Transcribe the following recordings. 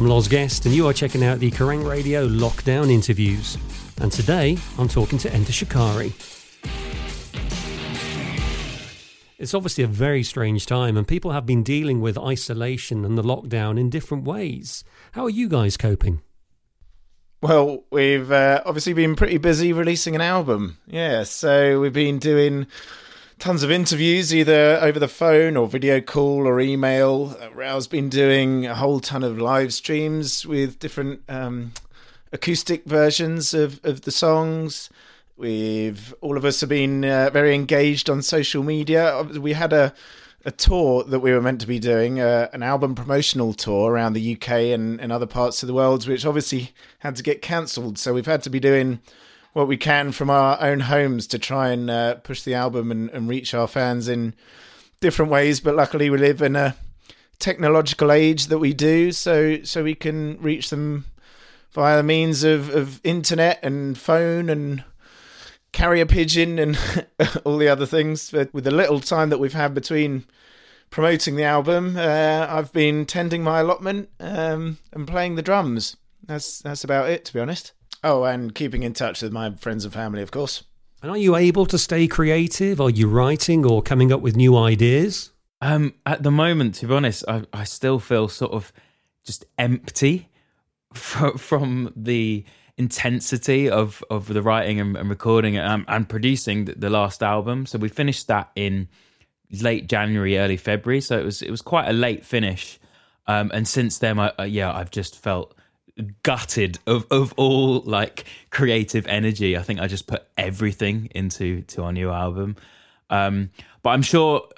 I'm Loz Guest, and you are checking out the Kerrang Radio Lockdown interviews. And today, I'm talking to Enter Shikari. It's obviously a very strange time, and people have been dealing with isolation and the lockdown in different ways. How are you guys coping? Well, we've uh, obviously been pretty busy releasing an album. Yeah, so we've been doing tons of interviews, either over the phone or video call or email. Uh, Rou's been doing a whole ton of live streams with different um, acoustic versions of, of the songs. We've all of us have been uh, very engaged on social media. We had a a tour that we were meant to be doing, uh, an album promotional tour around the UK and, and other parts of the world, which obviously had to get cancelled. So we've had to be doing what we can from our own homes to try and uh, push the album and, and reach our fans in different ways. But luckily, we live in a technological age that we do, so so we can reach them via the means of, of internet and phone and carrier pigeon and all the other things. But with the little time that we've had between promoting the album, uh, I've been tending my allotment um, and playing the drums. That's that's about it, to be honest. Oh, and keeping in touch with my friends and family, of course. And are you able to stay creative? Are you writing or coming up with new ideas? Um, at the moment, to be honest, I, I still feel sort of just empty from, from the intensity of of the writing and, and recording and, and producing the, the, last album. So we finished that in late January, early February. So it was it was quite a late finish. Um, and since then, I, uh, yeah, I've just felt gutted of of all like creative energy. I think I just put everything into to our new album. Um, but I'm sure.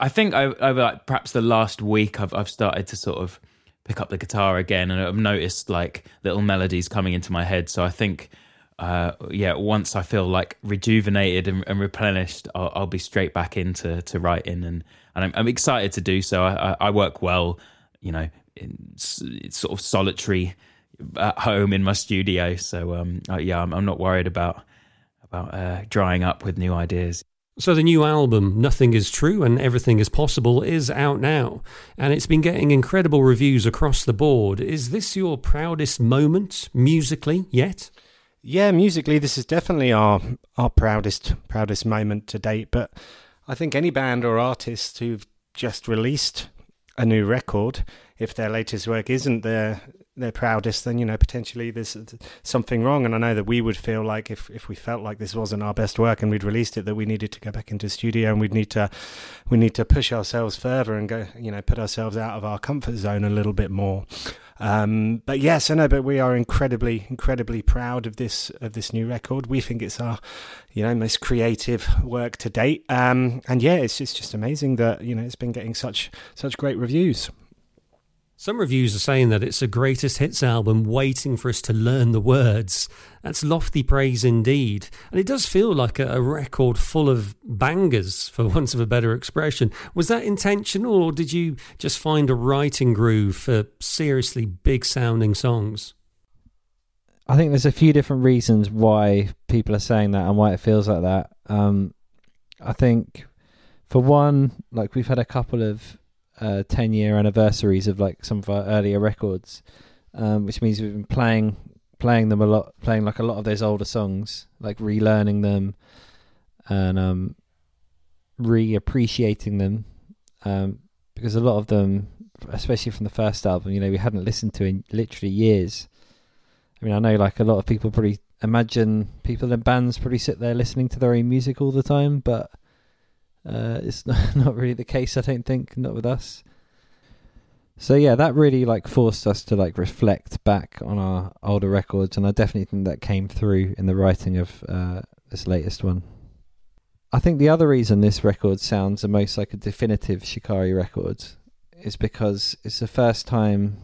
I think over like perhaps the last week, I've I've started to sort of pick up the guitar again, and I've noticed like little melodies coming into my head. So I think, uh, yeah, once I feel like rejuvenated and, and replenished, I'll, I'll, be straight back into to writing, and and I'm, I'm excited to do so. I, I, work well, you know, in sort of solitary at home in my studio. So um, uh, yeah, I'm, I'm, not worried about about uh, drying up with new ideas. So, the new album, Nothing is True and Everything is Possible, is out now, and it's been getting incredible reviews across the board. Is this your proudest moment musically yet? Yeah, musically, this is definitely our our proudest proudest moment to date. But I think any band or artist who've just released a new record, if their latest work isn't their their proudest, then you know potentially there's something wrong. And I know that we would feel like if if we felt like this wasn't our best work and we'd released it, that we needed to go back into studio and we'd need to we need to push ourselves further and go you know put ourselves out of our comfort zone a little bit more. Um, but yes, I know, but we are incredibly, incredibly proud of this of this new record. We think it's our, you know, most creative work to date. Um, and yeah, it's it's just amazing that you know it's been getting such such great reviews. Some reviews are saying that it's a greatest hits album waiting for us to learn the words. That's lofty praise indeed. And it does feel like a, a, record full of bangers, for want of a better expression. Was that intentional, or did you just find a writing groove for seriously big sounding songs? I think there's a few different reasons why people are saying that and why it feels like that. Um, I think, for one, like we've had a couple of uh, 10 year anniversaries of like some of our earlier records, um, which means we've been playing playing them a lot, playing like a lot of those older songs, like relearning them and um, re-appreciating them um, because a lot of them, especially from the first album, you know, we hadn't listened to in literally years. I mean, I know like a lot of people probably imagine people in bands probably sit there listening to their own music all the time, but uh, it's not, not really the case, I don't think, not with us. So yeah, that really like forced us to like reflect back on our older records, and I definitely think that came through in the writing of uh, this latest one. I think the other reason this record sounds the most like a definitive Shikari record is because it's the first time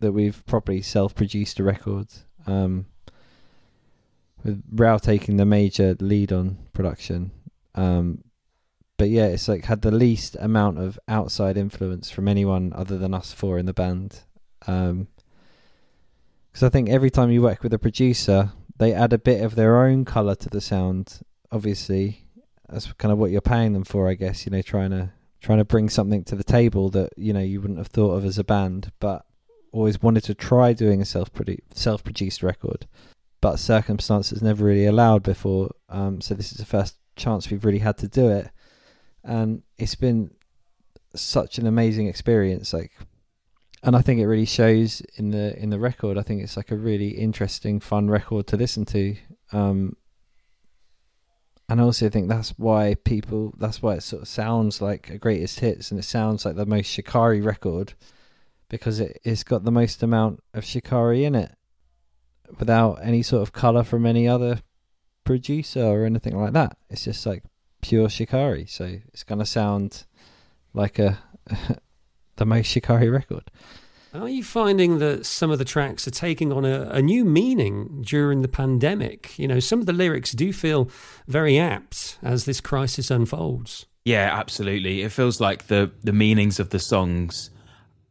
that we've properly self-produced a record, um, with Rou taking the major lead on production. Um, but yeah, it's like had the least amount of outside influence from anyone other than us four in the band. Because um, I think every time you work with a producer, they add a bit of their own color to the sound. Obviously, that's kind of what you're paying them for, I guess. You know, trying to trying to bring something to the table that you know you wouldn't have thought of as a band. But always wanted to try doing a self self produced record, but circumstances never really allowed before. Um, so this is the first chance we've really had to do it, and it's been such an amazing experience. Like, and I think it really shows in the in the record. I think it's like a really interesting, fun record to listen to. Um, and I also think that's why people that's why it sort of sounds like a greatest hits and it sounds like the most Shikari record because it, it's got the most amount of Shikari in it without any sort of colour from any other producer or anything like that. It's just like pure Shikari. So it's gonna sound like a the most Shikari record. Are you finding that some of the tracks are taking on a, a, new meaning during the pandemic? You know, some of the lyrics do feel very apt as this crisis unfolds. Yeah, absolutely. It feels like the the meanings of the songs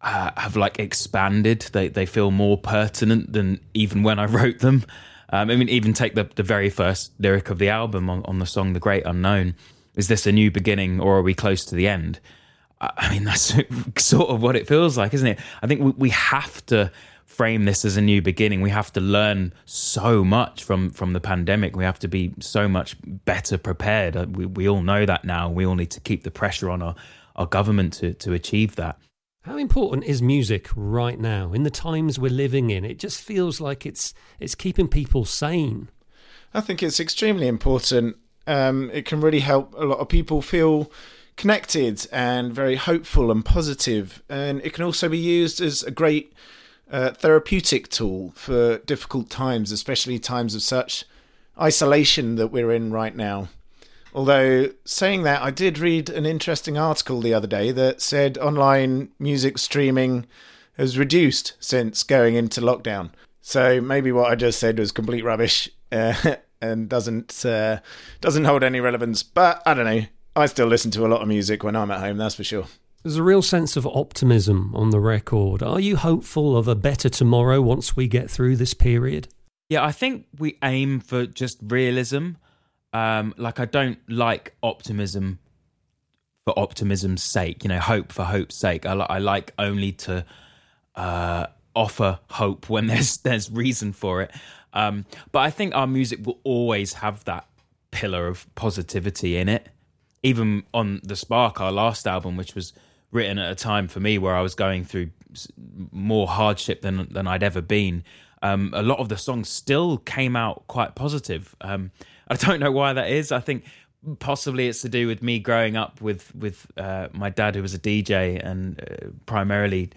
uh, have like expanded. They they feel more pertinent than even when I wrote them. Um, I mean, even take the the very first lyric of the album on, on the song "The Great Unknown." Is this a new beginning, or are we close to the end? I mean, that's sort of what it feels like, isn't it? I think we, we have to frame this as a new beginning. We have to learn so much from from the pandemic. We have to be so much better prepared. Uh, we we all know that now. We all need to keep the pressure on our our government to to achieve that. How important is music right now in the times we're living in? It just feels like it's it's keeping people sane. I think it's extremely important. Um, it can really help a lot of people feel connected and very hopeful and positive. And it can also be used as a great uh, therapeutic tool for difficult times, especially times of such isolation that we're in right now. Although, saying that, I did read an interesting article the other day that said online music streaming has reduced since going into lockdown. So maybe what I just said was complete rubbish uh, and doesn't uh, doesn't hold any relevance. But I don't know. I still listen to a lot of music when I'm at home, that's for sure. There's a real sense of optimism on the record. Are you hopeful of a better tomorrow once we get through this period? Yeah, I think we aim for just realism. Um, like, I don't like optimism for optimism's sake, you know, hope for hope's sake. I, I like only to uh, offer hope when there's there's reason for it. Um, but I think our music will always have that pillar of positivity in it even on the Spark, our last album, which was written at a time for me where I was going through more hardship than than I'd ever been. Um, a lot of the songs still came out quite positive. Um, I don't know why that is. I think possibly it's to do with me growing up with with uh, my dad, who was a DJ and uh, primarily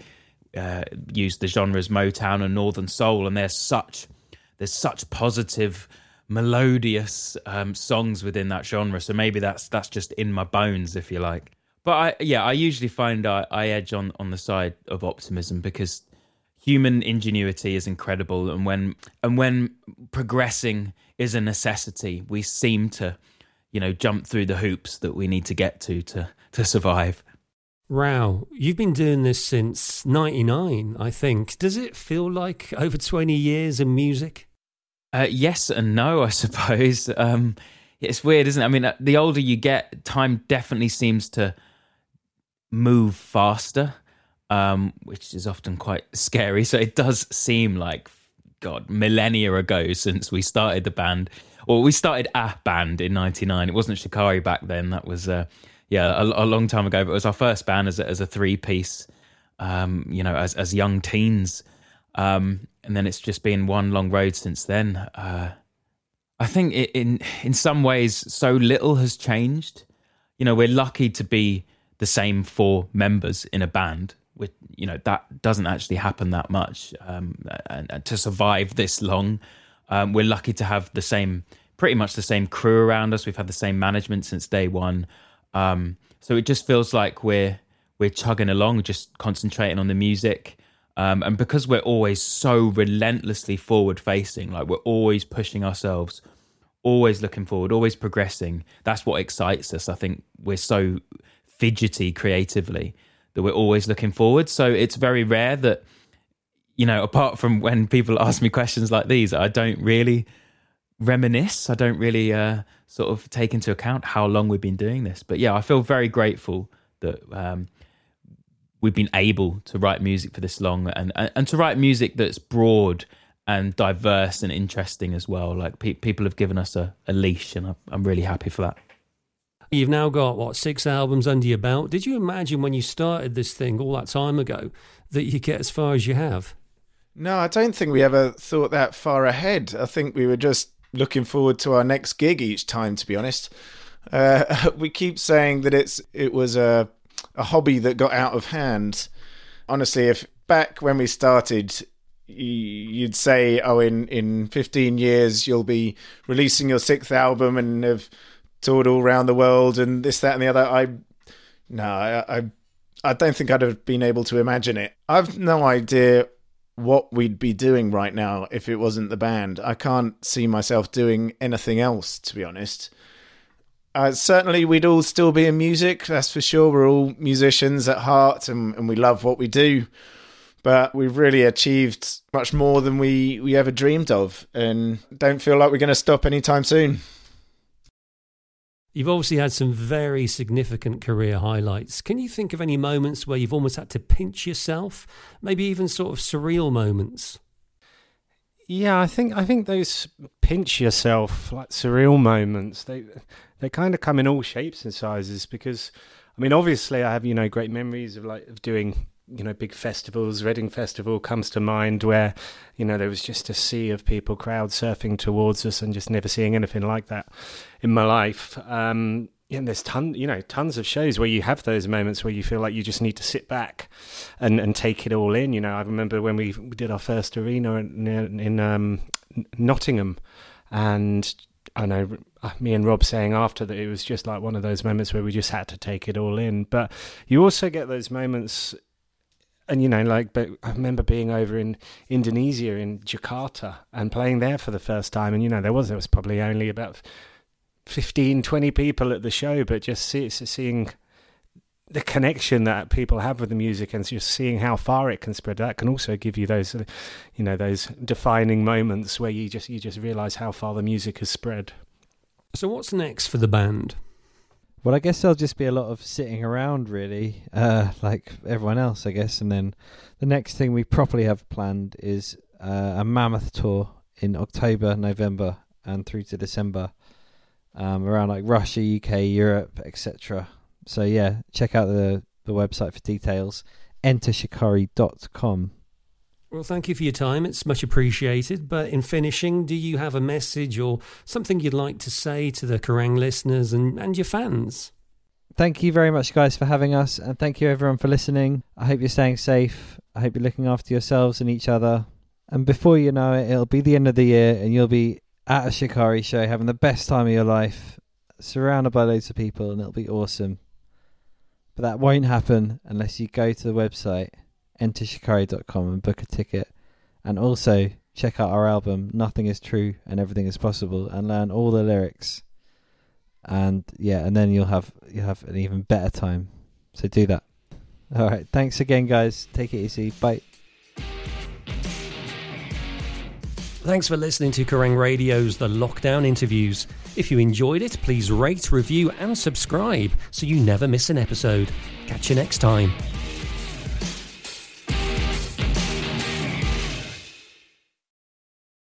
uh, used the genres Motown and Northern Soul, and there's such there's such positive melodious um, songs within that genre. So maybe that's that's just in my bones, if you like. But I, yeah, I usually find I, I edge on on the side of optimism because human ingenuity is incredible, and when and when progressing is a necessity, we seem to, you know, jump through the hoops that we need to get to to to survive. Wow, you've been doing this since 99, I think. Does it feel like over 20 years in music? Uh, yes and no, I suppose. Um, it's weird, isn't it? I mean, uh, the older you get, time definitely seems to move faster, um, which is often quite scary. So it does seem like, God, millennia ago since we started the band. Or we started a band in '99. It wasn't Shikari back then. That was, uh, yeah, a, a, long time ago. But it was our first band as a, as a three piece. Um, you know, as as young teens. Um, and then it's just been one long road since then. Uh, I think it, in in some ways, so little has changed. You know, we're lucky to be the same four members in a band. With you know that doesn't actually happen that much, um, and, and, to survive this long, um, we're lucky to have the same, pretty much the same crew around us. We've had the same management since day one, um, so it just feels like we're we're chugging along, just concentrating on the music. Um, and because we're always so relentlessly forward facing, like we're always pushing ourselves, always looking forward, always progressing, that's what excites us. I think we're so fidgety creatively that we're always looking forward. So it's very rare that, you know, apart from when people ask me questions like these, I don't really reminisce. I don't really uh, sort of take into account how long we've been doing this. But yeah, I feel very grateful that um, we've been able to write music for this long and and, and to write music that's broad and diverse and interesting as well. Like pe- people have given us a, a leash, and I'm, I'm really happy for that. You've now got what six albums under your belt. Did you imagine when you started this thing all that time ago that you get as far as you have? No, I don't think we ever thought that far ahead. I think we were just looking forward to our next gig each time. To be honest, uh, we keep saying that it's it was a a hobby that got out of hand. Honestly, if back when we started, you'd say, "Oh, in in fifteen years, you'll be releasing your sixth album and have toured all around the world and this, that, and the other." I no, I, I I don't think I'd have been able to imagine it. I've no idea what we'd be doing right now if it wasn't the band. I can't see myself doing anything else, to be honest. Uh, certainly, we'd all still be in music, that's for sure. We're all musicians at heart and, and we love what we do. But we've really achieved much more than we, we ever dreamed of and don't feel like we're going to stop anytime soon. You've obviously had some very significant career highlights. Can you think of any moments where you've almost had to pinch yourself? Maybe even sort of surreal moments? Yeah, I think I think those pinch yourself like surreal moments. They they kind of come in all shapes and sizes because I mean obviously I have you know great memories of like of doing you know big festivals. Reading festival comes to mind where you know there was just a sea of people crowd surfing towards us and just never seeing anything like that in my life. Um and there's ton you know tons of shows where you have those moments where you feel like you just need to sit back and and take it all in. You know i remember when we did our first arena in, in um, nottingham and I know uh, me and Rob saying after that it was just like one of those moments where we just had to take it all in. But you also get those moments and you know, like, but I remember being over in Indonesia in Jakarta and playing there for the first time, and you know, there was there was probably only about 15, 20 people at the show, but just see, seeing the connection that people have with the music and just seeing how far it can spread that can also give you those you know those defining moments where you just you just realize how far the music has spread. So what's next for the band well, I guess there'll just be a lot of sitting around, really, uh, like everyone else, I guess. And then the next thing we properly have planned is uh, a mammoth tour in October, November, and through to December, um, around like Russia, UK, Europe, etc. So yeah, check out the the website for details. EnterShikari.com. Well, thank you for your time. It's much appreciated. But in finishing, do you have a message or something you'd like to say to the Kerrang listeners and, and your fans? Thank you very much, guys, for having us. And thank you, everyone, for listening. I hope you're staying safe. I hope you're looking after yourselves and each other. And before you know it, it'll be the end of the year and you'll be at a Shikari show having the best time of your life, surrounded by loads of people, and it'll be awesome. But that won't happen unless you go to the website entershikari.com and book a ticket. And also check out our album, Nothing is True and Everything is Possible, and learn all the lyrics. And yeah, and then you'll have you'll have an even better time. So do that. All right. Thanks again, guys. Take it easy. Bye. Thanks for listening to Kerrang Radio's The Lockdown Interviews. If you enjoyed it, please rate, review, and subscribe so you never miss an episode. Catch you next time.